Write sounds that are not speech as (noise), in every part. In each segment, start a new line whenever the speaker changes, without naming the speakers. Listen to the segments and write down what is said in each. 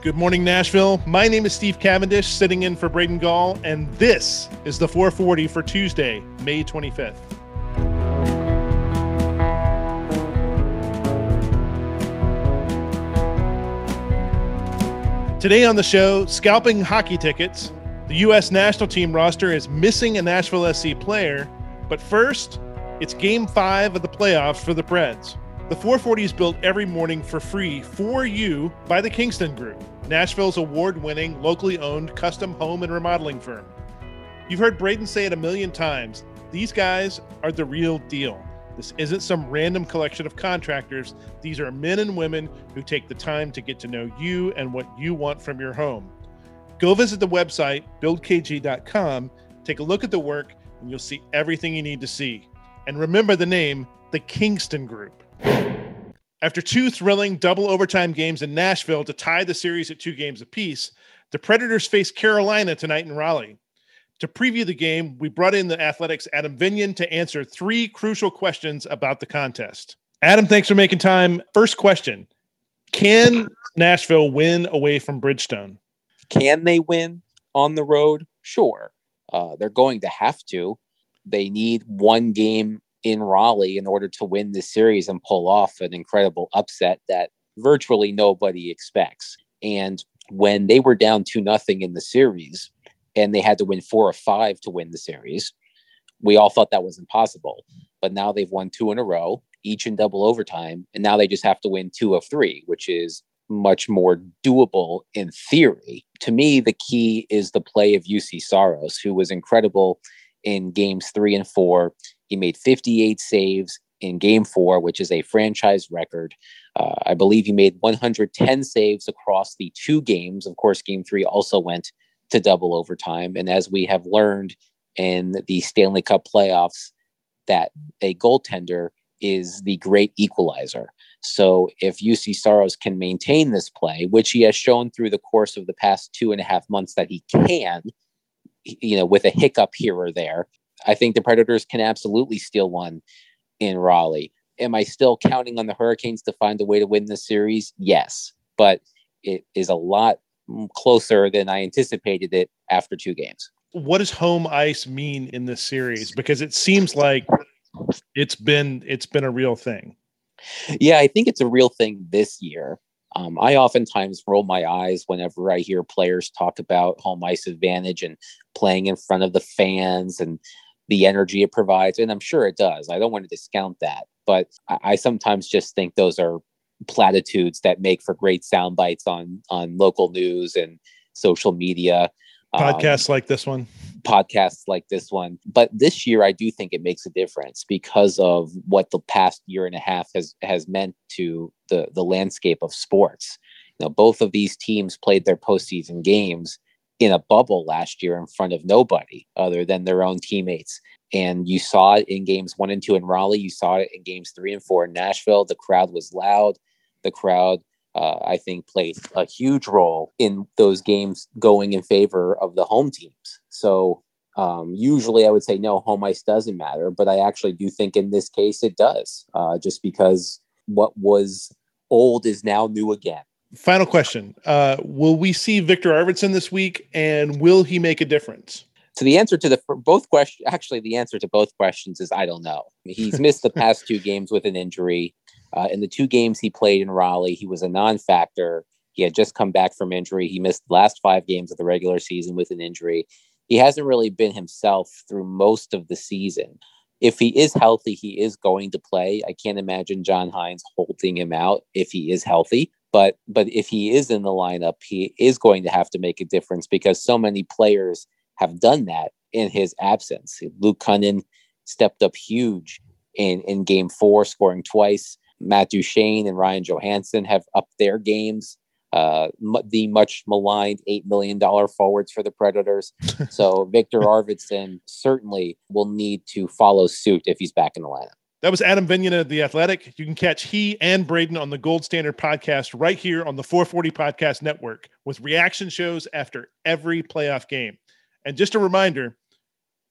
Good morning, Nashville. My name is Steve Cavendish, sitting in for Braden Gall, and this is the 440 for Tuesday, May 25th. Today on the show, scalping hockey tickets. The U.S. national team roster is missing a Nashville SC player, but first, it's game five of the playoffs for the Preds. The 440 is built every morning for free for you by the Kingston Group, Nashville's award winning, locally owned custom home and remodeling firm. You've heard Braden say it a million times these guys are the real deal. This isn't some random collection of contractors. These are men and women who take the time to get to know you and what you want from your home. Go visit the website, buildkg.com, take a look at the work, and you'll see everything you need to see. And remember the name, the Kingston Group. After two thrilling double overtime games in Nashville to tie the series at two games apiece, the Predators face Carolina tonight in Raleigh. To preview the game, we brought in the Athletic's Adam Vingan to answer three crucial questions about the contest. Adam, thanks for making time. First question Can Nashville win away from Bridgestone?
Can they win on the road? Sure. Uh, they're going to have to. They need one game in Raleigh in order to win this series and pull off an incredible upset that virtually nobody expects. And when they were down two nothing in the series and they had to win four or five to win the series, we all thought that was impossible. But now they've won two in a row, each in double overtime, and now they just have to win two of three, which is much more doable in theory. To me, the key is the play of Juuse Saros, who was incredible in games three and four. He made 58 saves in game four, which is a franchise record. Uh, I believe he made 110 saves across the two games. Of course, game three also went to double overtime. And as we have learned in the Stanley Cup playoffs, that a goaltender is the great equalizer. So if Juuse Saros can maintain this play, which he has shown through the course of the past two and a half months that he can, you know, with a hiccup here or there, I think the Predators can absolutely steal one in Raleigh. Am I still counting on the Hurricanes to find a way to win this series? Yes, but it is a lot closer than I anticipated it after two games.
What does home ice mean in this series? Because it seems like it's been it's been a real thing.
Yeah, I think it's a real thing this year. Um, I oftentimes roll my eyes whenever I hear players talk about home ice advantage and playing in front of the fans and the energy it provides. And I'm sure it does. I don't want to discount that. But I, I sometimes just think those are platitudes that make for great sound bites on on local news and social media.
Podcasts um, like this one.
Podcasts like this one. But this year I do think it makes a difference because of what the past year and a half has has meant to the the landscape of sports. You know, both of these teams played their postseason games in a bubble last year in front of nobody other than their own teammates. And you saw it in games one and two in Raleigh. You saw it in games three and four in Nashville. The crowd was loud. The crowd, uh, I think, played a huge role in those games going in favor of the home teams. So um, usually I would say no, home ice doesn't matter, but I actually do think in this case it does, uh, just because what was old is now new again.
Final question: uh, Will we see Victor Arvidsson this week, and will he make a difference?
So the answer to the both question, actually, the answer to both questions is I don't know. He's missed the past two games with an injury. Uh, in the two games he played in Raleigh, he was a non-factor. He had just come back from injury. He missed the last five games of the regular season with an injury. He hasn't really been himself through most of the season. If he is healthy, he is going to play. I can't imagine John Hynes holding him out if he is healthy. But but if he is in the lineup, he is going to have to make a difference because so many players have done that in his absence. Luke Kunin stepped up huge in in game four, scoring twice. Matt Duchene and Ryan Johansen have upped their games. Uh, the much maligned $8 million forwards for the Predators. (laughs) So Victor Arvidsson certainly will need to follow suit if he's back in the lineup.
That was Adam Vingan of The Athletic. You can catch he and Braden on the Gold Standard podcast right here on the 440 Podcast Network with reaction shows after every playoff game. And just a reminder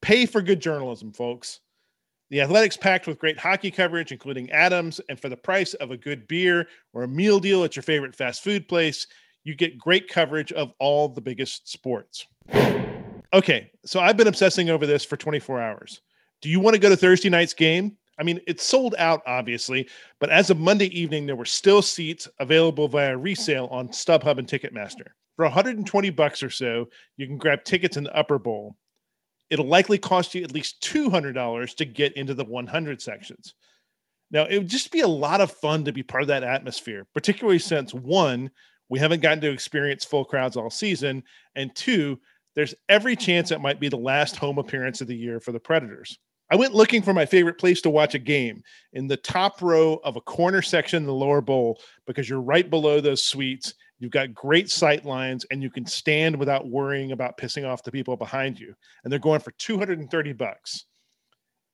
pay for good journalism, folks. The Athletic's packed with great hockey coverage, including Adams, and for the price of a good beer or a meal deal at your favorite fast food place, you get great coverage of all the biggest sports. Okay, so I've been obsessing over this for 24 hours. Do you want to go to Thursday night's game? I mean, it's sold out, obviously, but as of Monday evening, there were still seats available via resale on StubHub and Ticketmaster. For 120 bucks or so, you can grab tickets in the upper bowl. It'll likely cost you at least $200 to get into the 100 sections. Now, it would just be a lot of fun to be part of that atmosphere, particularly since one, we haven't gotten to experience full crowds all season, and two, there's every chance it might be the last home appearance of the year for the Predators. I went looking for my favorite place to watch a game in the top row of a corner section in the lower bowl because you're right below those suites. You've got great sight lines and you can stand without worrying about pissing off the people behind you. And they're going for 230 bucks.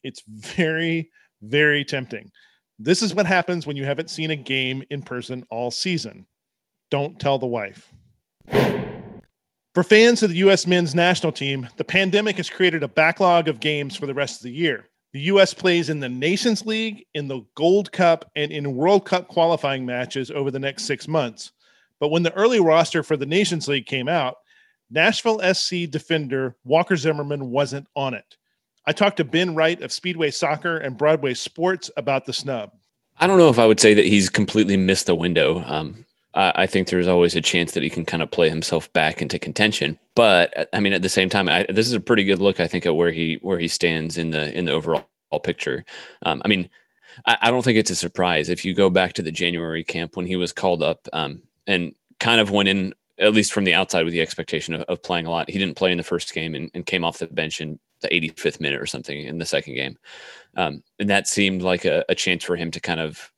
It's very, very tempting. This is what happens when you haven't seen a game in person all season. Don't tell the wife. For fans of the U.S. men's national team, the pandemic has created a backlog of games for the rest of the year. The U.S. plays in the Nations League, in the Gold Cup, and in World Cup qualifying matches over the next six months. But when the early roster for the Nations League came out, Nashville SC defender Walker Zimmerman wasn't on it. I talked to Ben Wright of Speedway Soccer and Broadway Sports about the snub.
I don't know if I would say that he's completely missed the window. Um, I think there's always a chance that he can kind of play himself back into contention. But I mean, at the same time, I, this is a pretty good look. I think at where he where he stands in the in the overall picture. Um, I mean, I, I, don't think it's a surprise if you go back to the January camp when he was called up um, and kind of went in at least from the outside with the expectation of, of playing a lot. He didn't play in the first game and, and, came off the bench in the 85th minute or something in the second game, um, and that seemed like a, a chance for him to kind of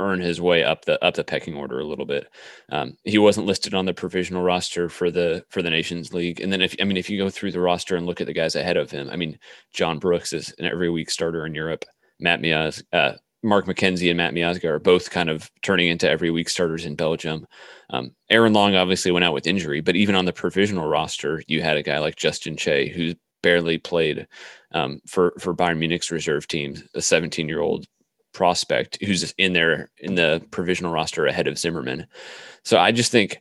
earn his way up the up the pecking order a little bit. Um, he wasn't listed on the provisional roster for the for the Nations League, and then if I mean if you go through the roster and look at the guys ahead of him, I mean John Brooks is an every week starter in Europe. Matt Miaz, uh, Mark McKenzie and Matt Miazga are both kind of turning into every week starters in Belgium. Um, Aaron Long obviously went out with injury, but even on the provisional roster, you had a guy like Justin Che who's barely played um, for for Bayern Munich's reserve team, a 17 year old prospect who's in there in the provisional roster ahead of Zimmerman. So I just think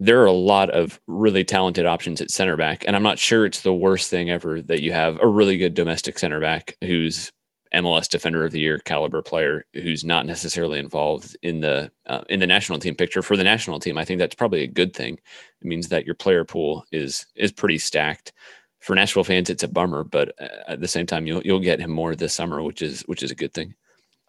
there are a lot of really talented options at center back. And I'm not sure it's the worst thing ever that you have a really good domestic center back who's MLS Defender of the Year caliber player who's not necessarily involved in the uh, in the national team picture for the national team. I think that's probably a good thing. It means that your player pool is is pretty stacked. For Nashville fans, it's a bummer, but uh, at the same time, you'll you'll get him more this summer, which is which is a good thing.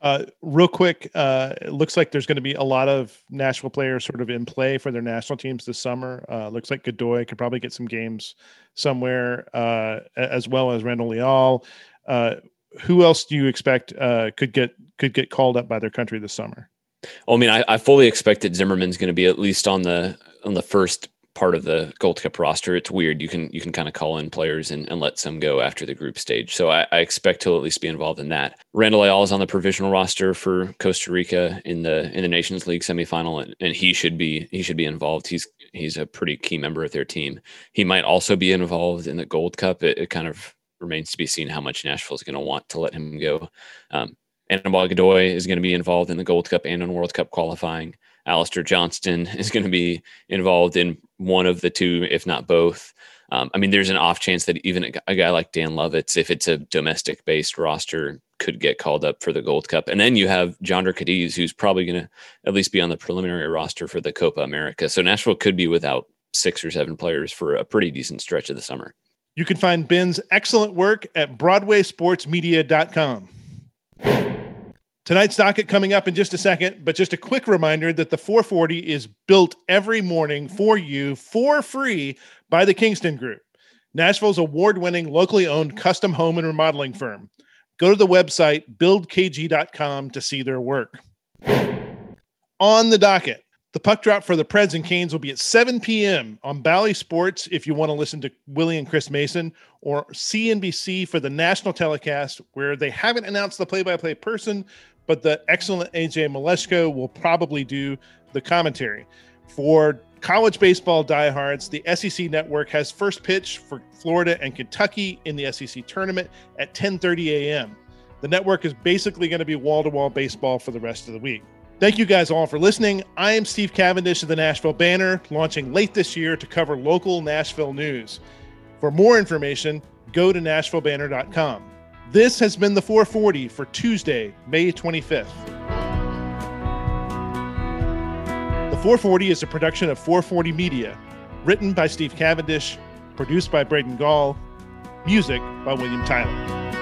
Uh, real quick, uh, it looks like there's going to be a lot of Nashville players sort of in play for their national teams this summer. Uh, looks like Godoy could probably get some games somewhere, uh, as well as Randall Leal. Who else do you expect uh, could get could get called up by their country this summer?
Well, I mean, I, I fully expect that Zimmerman's going to be at least on the on the first part of the Gold Cup roster. It's weird. You can you can kind of call in players and, and let some go after the group stage. So I, I expect he'll at least be involved in that. Randall Leal is on the provisional roster for Costa Rica in the in the Nations League semifinal, and, and he should be he should be involved. He's he's a pretty key member of their team. He might also be involved in the Gold Cup. It, it kind of remains to be seen how much Nashville is going to want to let him go. Um, Anibal Godoy is going to be involved in the Gold Cup and in World Cup qualifying. Alistair Johnston (laughs) is going to be involved in one of the two, if not both. Um, I mean, there's an off chance that even a, guy like Dan Lovitz, if it's a domestic based roster, could get called up for the Gold Cup. And then you have Jhonder Cadiz, who's probably going to at least be on the preliminary roster for the Copa America. So Nashville could be without six or seven players for a pretty decent stretch of the summer.
You can find Ben's excellent work at BroadwaySportsMedia.com. Tonight's docket coming up in just a second, but just a quick reminder that the 440 is built every morning for you for free by the Kingston Group, Nashville's award winning, locally owned custom home and remodeling firm. Go to the website buildkg.com to see their work. On the docket, the puck drop for the Preds and Canes will be at 7 p.m. on Bally Sports if you want to listen to Willie and Chris Mason, or CNBC for the national telecast, where they haven't announced the play by play person, but the excellent AJ Mleczko will probably do the commentary. For college baseball diehards, the SEC network has first pitch for Florida and Kentucky in the SEC tournament at 10:30 a.m. The network is basically going to be wall-to-wall baseball for the rest of the week. Thank you guys all for listening. I am Steve Cavendish of the Nashville Banner, launching late this year to cover local Nashville news. For more information, go to NashvilleBanner.com. This has been the 440 for Tuesday, May 25th. The 440 is a production of 440 Media, written by Steve Cavendish, produced by Braden Gall, music by William Tyler.